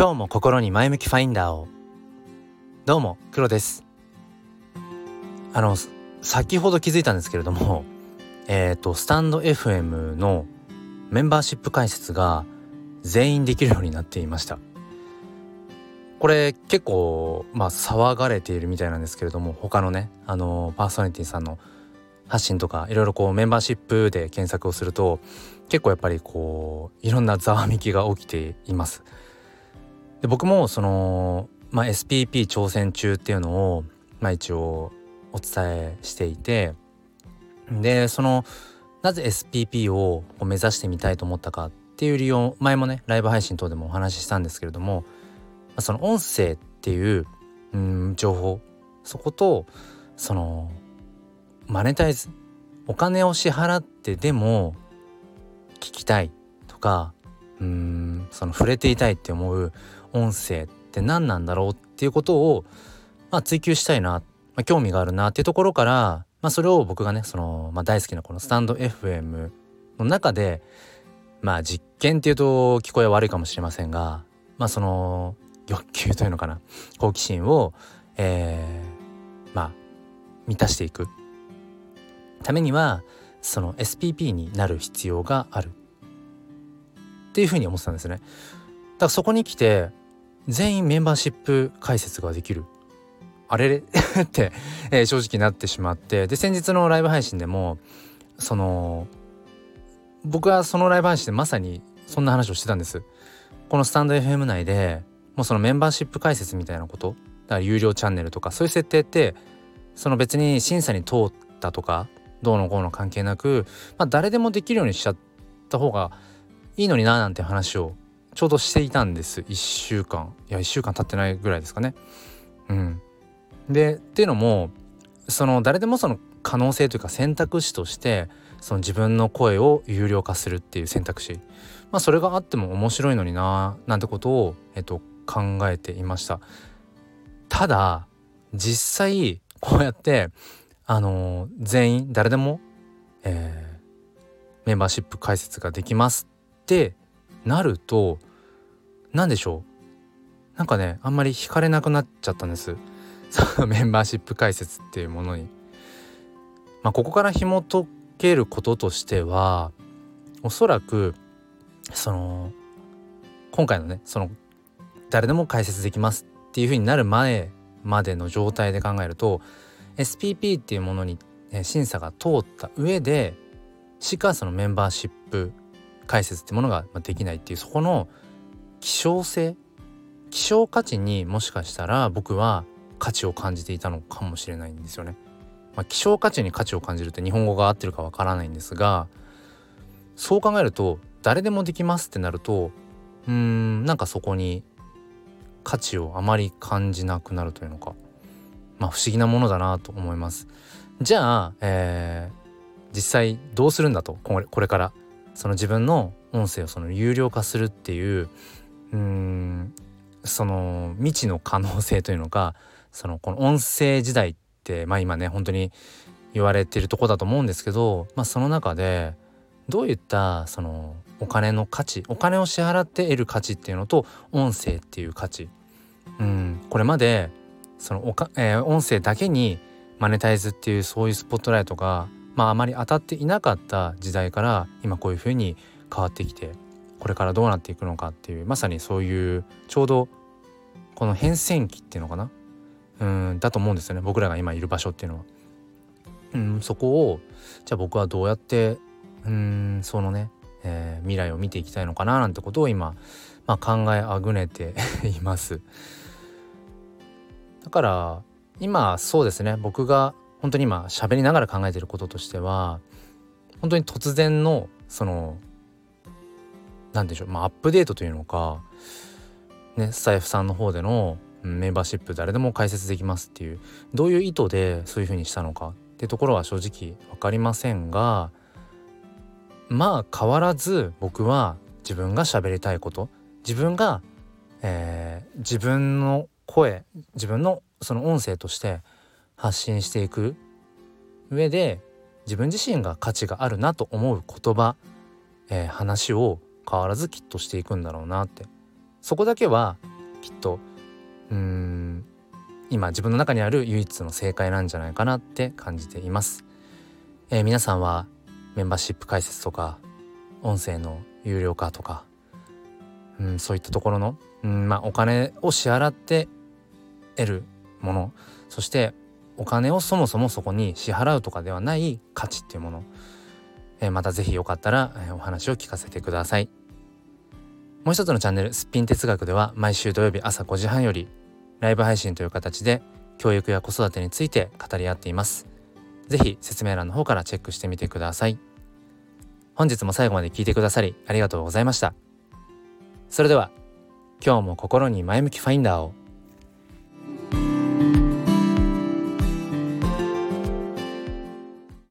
今日も心に前向きファインダーを。どうも黒です。あの先ほど気づいたんですけれども えっ、ー、とスタンド FM のメンバーシップ解説が全員できるようになっていました。これ結構まあ騒がれているみたいなんですけれども他のねあのパーソナリティさんの発信とかいろいろこうメンバーシップで検索をすると結構やっぱりこういろんなざわめきが起きています。で僕もその、まあ、SPP 挑戦中っていうのを、まあ、一応お伝えしていてでそのなぜ SPP を目指してみたいと思ったかっていう理由を前もねライブ配信等でもお話ししたんですけれどもその音声っていううん情報そことそのマネタイズお金を支払ってでも聞きたいとかうんその触れていたいって思う音声って何なんだろうっていうことを、まあ、追求したいな、まあ、興味があるなっていうところから、まあ、それを僕がねその、まあ、大好きなこのスタンド FM の中でまあ実験っていうと聞こえ悪いかもしれませんがまあその欲求というのかな好奇心を、えー、まあ満たしていくためにはその SPP になる必要があるっていうふうに思ってたんですね。だからそこに来て全員メンバーシップ解説ができる。あれ？れ って、えー、正直なってしまって。で先日のライブ配信でもその僕はそのライブ配信でまさにそんな話をしてたんです。このスタンド FM 内でもうそのメンバーシップ解説みたいなこと。だから有料チャンネルとかそういう設定ってその別に審査に通ったとかどうのこうの関係なく、まあ、誰でもできるようにしちゃった方がいいのにななんて話をちょうどしていたんです。1週間。いや1週間経ってないぐらいですかね。うん、でっていうのもその誰でもその可能性というか選択肢としてその自分の声を有料化するっていう選択肢。まあそれがあっても面白いのにななんてことを、えっと、考えていました。ただ実際こうやってあの全員誰でも、えー、メンバーシップ開設ができますってなると何でしょう？なんかねあんまり惹かれなくなっちゃったんです そのメンバーシップ開設っていうものに。まあ、ここから紐解けることとしてはおそらくその今回のねその誰でも解説できますっていう風になる前までの状態で考えると SPP っていうものに審査が通った上でしかそのメンバーシップ解説ってものができないっていうそこの希少性希少価値にもしかしたら僕は価値を感じていたのかもしれないんですよね。まあ、希少価値に価値を感じるって日本語が合ってるかわからないんですがそう考えると誰でもできますってなるとうーんなんかそこに価値をあまり感じなくなるというのかまあ不思議なものだなと思います。じゃあ、えー、実際どうするんだとこれこれからその自分の音声をその有料化するっていううんその未知の可能性というのかそのこの音声時代ってまあ今ね本当に言われてるとこだと思うんですけど、まあ、その中でどういったそのお金の価値お金を支払って得る価値っていうのと音声っていう価値。うんこれまでそのおか、えー、音声だけにマネタイズっていうそういうスポットライトがまああまり当たっていなかった時代から今こういうふうに変わってきてこれからどうなっていくのかっていうまさにそういうちょうどこの変遷期っていうのかな？うんだと思うんですよね僕らが今いる場所っていうのは。うんそこをじゃあ僕はどうやってうんそのね、えー、未来を見ていきたいのかななんてことを今、まあ、考えあぐねて います。だから今そうですね僕が本当に今喋りながら考えてることとしては本当に突然のその何でしょうまあアップデートというのかねスタイフさんの方でのメンバーシップ誰でも解説できますっていうどういう意図でそういうふうにしたのかってところは正直分かりませんがまあ変わらず僕は自分が喋りたいこと自分が、えー、自分の声自分のその音声として発信していく上で自分自身が価値があるなと思う言葉、えー、話を変わらずきっとしていくんだろうなって。そこだけはきっとうん今自分の中にある唯一の正解なんじゃないかなって感じています、えー、皆さんはメンバーシップ解説とか音声の有料化とか、うん、そういったところの、うんまあ、お金を支払って得るものそしてお金をそもそもそこに支払うとかではない価値っていうもの、えー、また是非よかったら、えー、お話を聞かせてください。もう一つのチャンネル「すっぴん哲学」では毎週土曜日朝5時半よりライブ配信という形で教育や子育てについて語り合っています。是非説明欄の方からチェックしてみてください。本日も最後まで聞いてくださりありがとうございました。それでは今日も心に前向きファインダーを